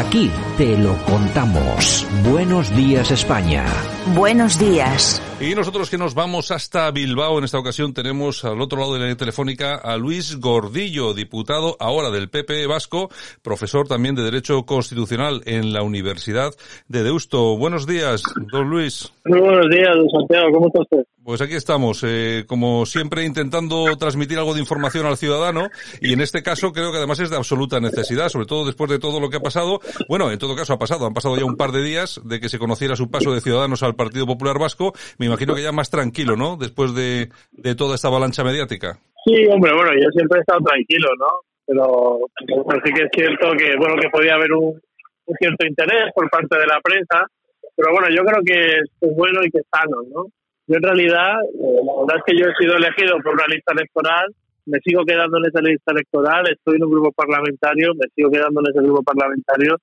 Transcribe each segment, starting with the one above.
Aquí te lo contamos. Buenos días España. Buenos días. Y nosotros que nos vamos hasta Bilbao, en esta ocasión tenemos al otro lado de la telefónica a Luis Gordillo, diputado ahora del PP Vasco, profesor también de Derecho Constitucional en la Universidad de Deusto. Buenos días, don Luis. Muy buenos días, don Santiago, ¿cómo está usted? Pues aquí estamos, eh, como siempre intentando transmitir algo de información al ciudadano y en este caso creo que además es de absoluta necesidad, sobre todo después de todo lo que ha pasado. Bueno, en todo caso ha pasado, han pasado ya un par de días de que se conociera su paso de Ciudadanos al Partido Popular Vasco imagino que ya más tranquilo, ¿no? Después de, de toda esta avalancha mediática. Sí, hombre, bueno, yo siempre he estado tranquilo, ¿no? Pero, sí que es cierto que, bueno, que podía haber un, cierto interés por parte de la prensa, pero bueno, yo creo que es bueno y que es sano, ¿no? Yo en realidad, eh, la verdad es que yo he sido elegido por una lista electoral, me sigo quedando en esa lista electoral, estoy en un grupo parlamentario, me sigo quedando en ese grupo parlamentario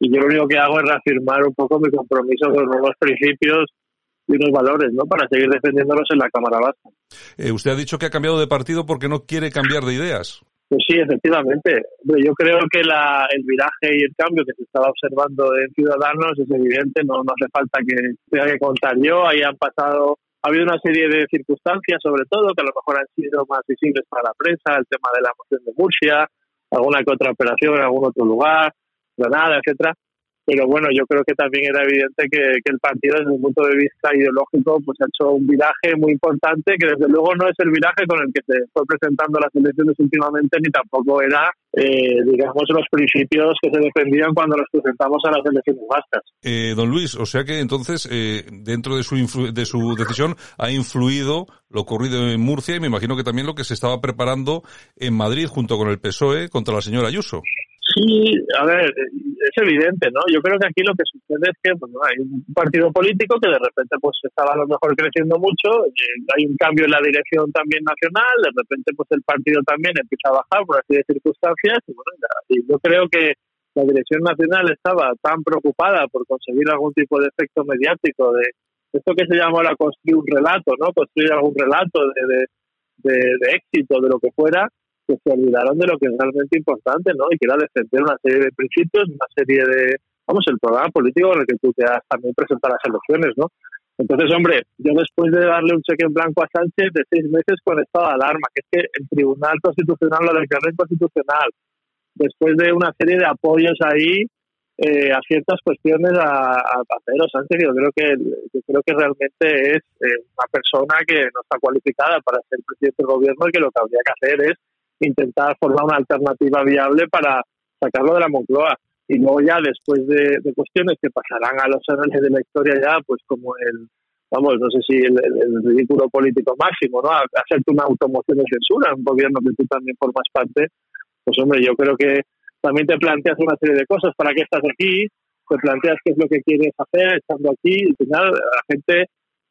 y yo lo único que hago es reafirmar un poco mi compromiso con los principios y unos valores, ¿no? Para seguir defendiéndolos en la Cámara Vasca. Eh, usted ha dicho que ha cambiado de partido porque no quiere cambiar de ideas. Pues sí, efectivamente. Yo creo que la, el viraje y el cambio que se estaba observando en Ciudadanos es evidente, no, no hace falta que tenga que contar yo. Ahí han pasado, ha habido una serie de circunstancias, sobre todo, que a lo mejor han sido más visibles para la prensa, el tema de la moción de Murcia, alguna que otra operación en algún otro lugar, Granada, etcétera pero bueno, yo creo que también era evidente que, el partido desde un punto de vista ideológico pues ha hecho un viraje muy importante que desde luego no es el viraje con el que se fue presentando las elecciones últimamente ni tampoco era eh, digamos los principios que se defendían cuando nos presentamos a las elecciones vascas. Eh, don Luis, o sea que entonces eh, dentro de su de su decisión ha influido lo ocurrido en Murcia y me imagino que también lo que se estaba preparando en Madrid junto con el PSOE contra la señora Ayuso. Sí, a ver, es evidente, ¿no? Yo creo que aquí lo que sucede es que pues, hay un partido político que de repente pues estaba a lo mejor creciendo mucho, hay un cambio en la dirección también nacional, de repente pues el partido también empieza a bajar por así de circunstancias y bueno, y yo creo que la dirección nacional estaba tan preocupada por conseguir algún tipo de efecto mediático de esto que se llama ahora construir un relato, ¿no? Construir algún relato de, de éxito, de lo que fuera, que se olvidaron de lo que es realmente importante, ¿no? Y que era defender una serie de principios, una serie de, vamos, el programa político en el que tú te has también presentado las elecciones, ¿no? Entonces, hombre, yo después de darle un cheque en blanco a Sánchez de seis meses con estado de alarma, que es que el Tribunal Constitucional lo declaró inconstitucional, después de una serie de apoyos ahí eh, a ciertas cuestiones a, a, Pedro Sánchez, yo creo que yo creo que realmente es eh, una persona que no está cualificada para ser presidente del gobierno y que lo que habría que hacer es intentar formar una alternativa viable para sacarlo de la Moncloa. Y luego ya después de, cuestiones que pasarán a los análisis de la historia ya, pues como el, vamos, no sé si el, ridículo político máximo, ¿no? Hacerte una automoción de censura, un gobierno que tú también formas parte, pues hombre, yo creo que también te planteas una serie de cosas, ¿para qué estás aquí? Te planteas qué es lo que quieres hacer estando aquí, y al final la gente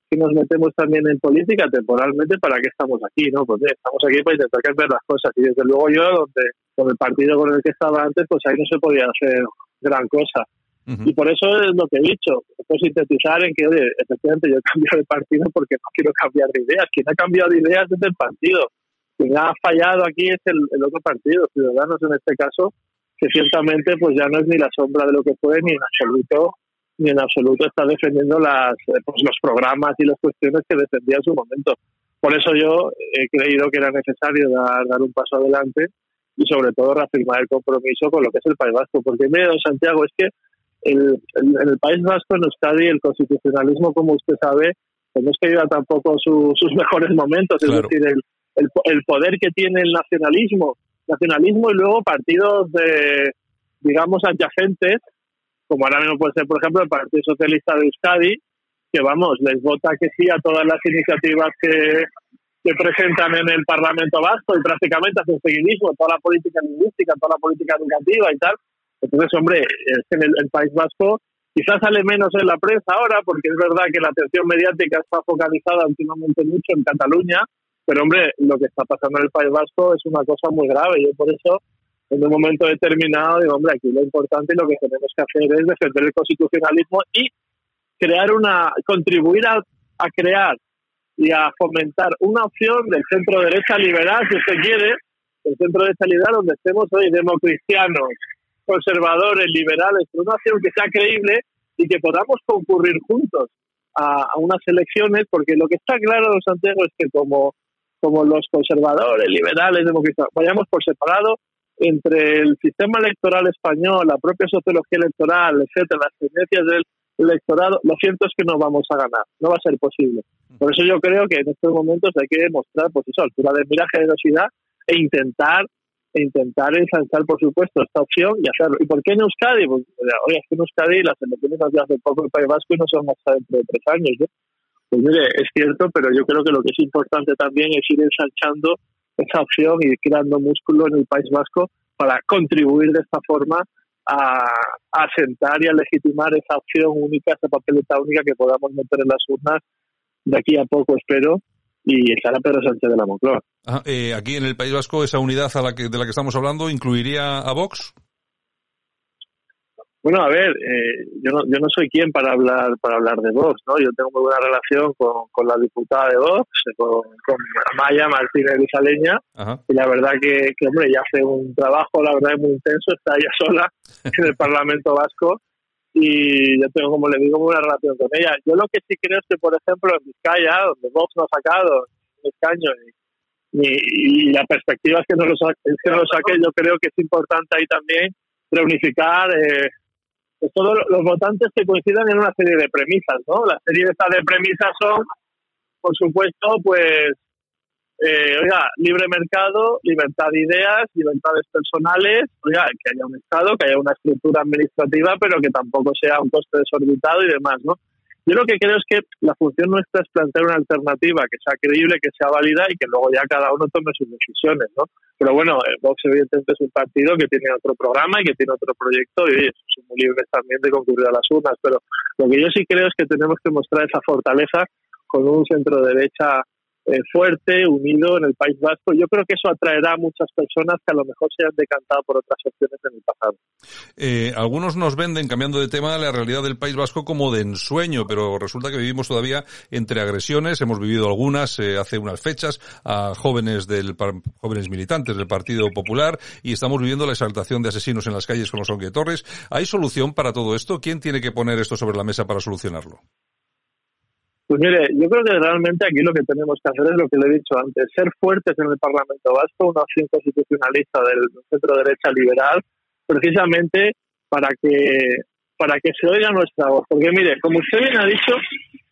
que nos metemos también en política temporalmente, ¿para qué estamos aquí? no Pues estamos aquí para intentar cambiar las cosas. Y desde luego yo, donde con el partido con el que estaba antes, pues ahí no se podía hacer gran cosa. Y por eso es lo que he dicho. Puedo sintetizar en que, oye, efectivamente yo he cambiado de partido porque no quiero cambiar de ideas. Quien ha cambiado de ideas es el partido. Quien ha fallado aquí es el, el otro partido, Ciudadanos en este caso, que ciertamente pues ya no es ni la sombra de lo que fue ni en absoluto ni en absoluto está defendiendo las, eh, pues, los programas y las cuestiones que defendía en su momento. Por eso yo he creído que era necesario dar, dar un paso adelante y sobre todo reafirmar el compromiso con lo que es el País Vasco. Porque, mire, don Santiago, es que el, en el País Vasco, en Euskadi, el constitucionalismo, como usted sabe, pues no es que viva tampoco sus mejores momentos, es decir, el, el, el, poder que tiene el nacionalismo, nacionalismo y luego partidos de, digamos, adyacentes como ahora mismo puede ser, por ejemplo, el Partido Socialista de Euskadi, que vamos, les vota que sí a todas las iniciativas que, que presentan en el Parlamento Vasco y prácticamente hacen seguidismo toda la política lingüística, toda la política educativa y tal. Entonces, hombre, en el, País Vasco quizás sale menos en la prensa ahora, porque es verdad que la atención mediática está focalizada últimamente mucho en Cataluña, pero hombre, lo que está pasando en el País Vasco es una cosa muy grave. Yo por eso en un momento determinado, digo, hombre, aquí lo importante y lo que tenemos que hacer es defender el constitucionalismo y crear una, contribuir a, a crear y a fomentar una opción del centro derecha liberal, si usted quiere, el centro derecha liberal donde estemos hoy democristianos, conservadores, liberales, pero una opción que sea creíble y que podamos concurrir juntos a, unas elecciones, porque lo que está claro, Santiago, es que como, como los conservadores, liberales, demócratas, vayamos por separado entre el sistema electoral español, la propia sociología electoral, etcétera, las tendencias del electorado, lo cierto es que no vamos a ganar, no va a ser posible. Por eso yo creo que en estos momentos hay que demostrar, pues eso, altura de mira, generosidad e intentar e intentar ensanchar, por supuesto, esta opción y hacerlo. ¿Y por qué en Euskadi? Pues, oye, es que en Euskadi las elecciones las hace poco el País Vasco y no son hasta dentro de tres años. ¿eh? Pues mire, es cierto, pero yo creo que lo que es importante también es ir ensanchando esa opción y creando músculo en el País Vasco para contribuir de esta forma a, a sentar y a legitimar esa opción única, esa papeleta única que podamos meter en las urnas de aquí a poco, espero, y estará Pedro Sánchez de la Moncloa. Eh, aquí en el País Vasco, esa unidad a la que, de la que estamos hablando, ¿incluiría a Vox? Bueno, a ver, eh, yo, no, yo no soy quien para hablar para hablar de Vox, ¿no? Yo tengo muy buena relación con, con la diputada de Vox, con, con Maya Martínez Saleña, y la verdad que, que, hombre, ella hace un trabajo, la verdad, muy intenso, está ella sola en el Parlamento Vasco, y yo tengo, como le digo, muy buena relación con ella. Yo lo que sí creo es que, por ejemplo, en Vizcaya, donde Vox no ha sacado un escaño y, y, la perspectiva es que no lo saque, es que no lo saque, yo creo que es importante ahí también reunificar eh, pues todos los votantes que coincidan en una serie de premisas, ¿no? La serie de estas de premisas son, por supuesto, pues, eh, oiga, libre mercado, libertad de ideas, libertades personales, oiga, que haya un Estado, que haya una estructura administrativa, pero que tampoco sea un coste desorbitado y demás, ¿no? Yo lo que creo es que la función nuestra es plantear una alternativa que sea creíble, que sea válida y que luego ya cada uno tome sus decisiones, ¿no? Pero bueno, eh, Vox evidentemente es un partido que tiene otro programa y que tiene otro proyecto y son muy libres también de concurrir a las urnas. Pero lo que yo sí creo es que tenemos que mostrar esa fortaleza con un centro derecha eh, fuerte, unido en el País Vasco. Yo creo que eso atraerá a muchas personas que a lo mejor se han decantado por otras opciones en el pasado. Eh, algunos nos venden, cambiando de tema, la realidad del País Vasco como de ensueño, pero resulta que vivimos todavía entre agresiones. Hemos vivido algunas eh, hace unas fechas a jóvenes del jóvenes militantes del Partido Popular y estamos viviendo la exaltación de asesinos en las calles como son Torres. ¿Hay solución para todo esto? ¿Quién tiene que poner esto sobre la mesa para solucionarlo? Pues mire, yo creo que realmente aquí lo que tenemos que hacer es lo que le he dicho antes, ser fuertes en el Parlamento Vasco, una opción constitucionalista del centro derecha liberal, precisamente para que para que se oiga nuestra voz. Porque mire, como usted bien ha dicho,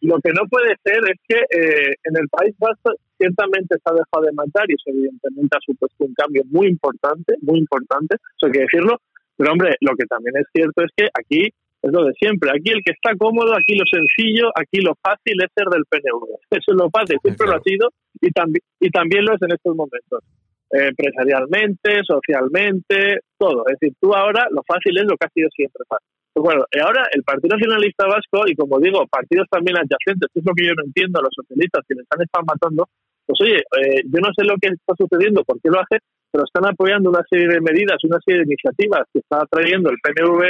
lo que no puede ser es que eh, en el País Vasco ciertamente se ha dejado de matar y eso evidentemente ha supuesto un cambio muy importante, muy importante, eso hay que decirlo, pero hombre, lo que también es cierto es que aquí es lo de siempre. Aquí el que está cómodo, aquí lo sencillo, aquí lo fácil es ser del PNV. Eso es lo fácil, siempre lo ha sido y, también y también lo es en estos momentos. Eh, empresarialmente, socialmente, todo. Es decir, tú ahora lo fácil es lo que ha sido siempre fácil. Pues bueno, y ahora el Partido Nacionalista Vasco, y como digo, partidos también adyacentes, que es lo que yo no entiendo a los socialistas que les están matando, pues oye, eh, yo no sé lo que está sucediendo, por qué lo hace, pero están apoyando una serie de medidas, una serie de iniciativas que está trayendo el PNV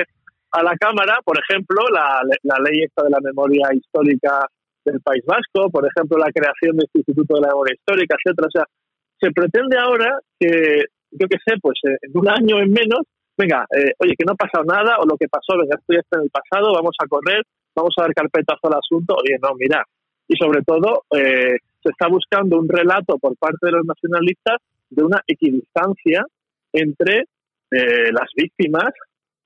a la Cámara, por ejemplo, la, ley esta de la memoria histórica del País Vasco, por ejemplo, la creación de este Instituto de la Memoria Histórica, etcétera. O sea, se pretende ahora que, yo qué sé, pues eh, en un año en menos, venga, eh, oye, que no ha pasado nada, o lo que pasó, venga, esto ya está en el pasado, vamos a correr, vamos a dar carpetazo al asunto, oye, no, mira. Y sobre todo, eh, se está buscando un relato por parte de los nacionalistas de una equidistancia entre las víctimas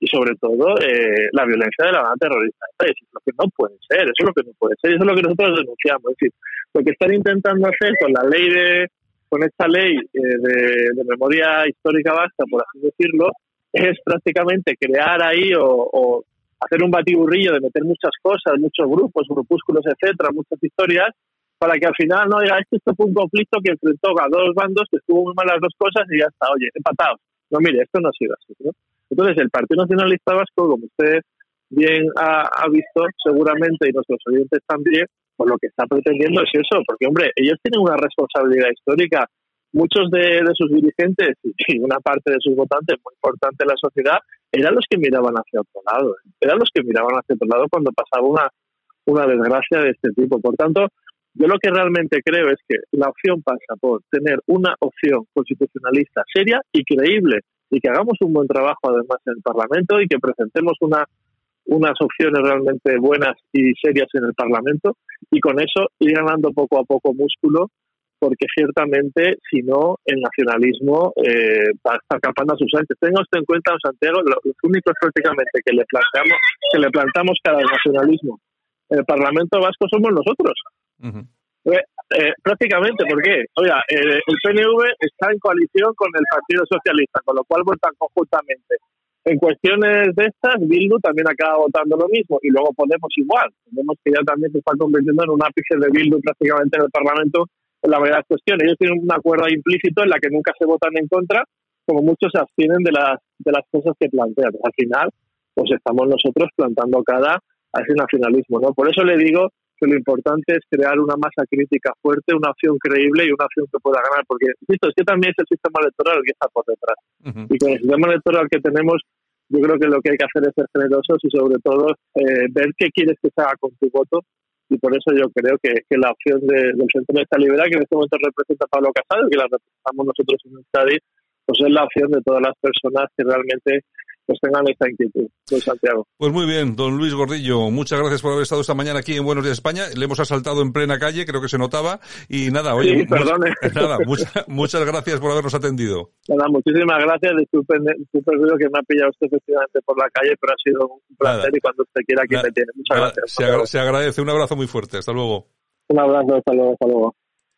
y sobre todo eh, la violencia de la banda terrorista. Es lo que no puede ser, eso es lo que no puede ser, eso es lo que nosotros denunciamos. Es decir, lo que están intentando hacer con la ley de, con esta ley eh, de, memoria histórica basta, por así decirlo, es prácticamente crear ahí o, hacer un batiburrillo de meter muchas cosas, muchos grupos, grupúsculos, etcétera, muchas historias, para que al final no diga, esto fue un conflicto que enfrentó a dos bandos, que estuvo muy mal las dos cosas y ya está, oye, empatados. No, mire, esto no ha sido así. ¿no? Entonces, el Partido Nacionalista Vasco, como usted bien ha, visto seguramente y nuestros oyentes también, pues lo que está pretendiendo es eso, porque hombre, ellos tienen una responsabilidad histórica. Muchos de, sus dirigentes y una parte de sus votantes muy importante en la sociedad eran los que miraban hacia otro lado, ¿eh? eran los que miraban hacia otro lado cuando pasaba una, una desgracia de este tipo. Por tanto, yo lo que realmente creo es que la opción pasa por tener una opción constitucionalista seria y creíble y que hagamos un buen trabajo además en el Parlamento y que presentemos una unas opciones realmente buenas y serias en el Parlamento y con eso ir ganando poco a poco músculo porque ciertamente si no el nacionalismo eh, va a estar a sus antes. Tenga usted en cuenta, Santiago, los únicos prácticamente que le planteamos que le plantamos cara al nacionalismo en el Parlamento Vasco somos nosotros. Eh, eh, prácticamente, ¿por qué? Oiga, el PNV está en coalición con el Partido Socialista, con lo cual votan conjuntamente. En cuestiones de estas, Bildu también acaba votando lo mismo y luego Podemos igual. Podemos que ya también se está convirtiendo en un ápice de Bildu prácticamente en el Parlamento en la mayoría de las cuestiones. Ellos tienen un acuerdo implícito en la que nunca se votan en contra, como muchos se abstienen de las, de las cosas que plantean. Al final, pues estamos nosotros plantando cara a ese nacionalismo. ¿no? Por eso le digo que lo importante es crear una masa crítica fuerte, una opción creíble y una opción que pueda ganar, porque esto es que también es el sistema electoral el que está por detrás. Y con el sistema electoral que tenemos, yo creo que lo que hay que hacer es ser generosos y sobre todo eh, ver qué quieres que se haga con tu voto y por eso yo creo que, que la opción de, del Centro de esta Liberal, que en este momento representa Pablo Casado, que la representamos nosotros en Euskadi, pues es la opción de todas las personas que realmente pues tengan esta inquietud de Santiago. Pues muy bien, don Luis Gordillo, muchas gracias por haber estado esta mañana aquí en Buenos Días España. Le hemos asaltado en plena calle, creo que se notaba. Y nada, oye, sí, perdone. nada, muchas gracias por habernos atendido. Nada, muchísimas gracias. Disculpen, disculpen que me ha pillado usted efectivamente por la calle, pero ha sido un placer nada. y cuando usted quiera aquí nada. me tiene. Muchas gracias. Se, agra se agradece. Un abrazo muy fuerte. Hasta luego. Un abrazo. Hasta luego. Hasta luego.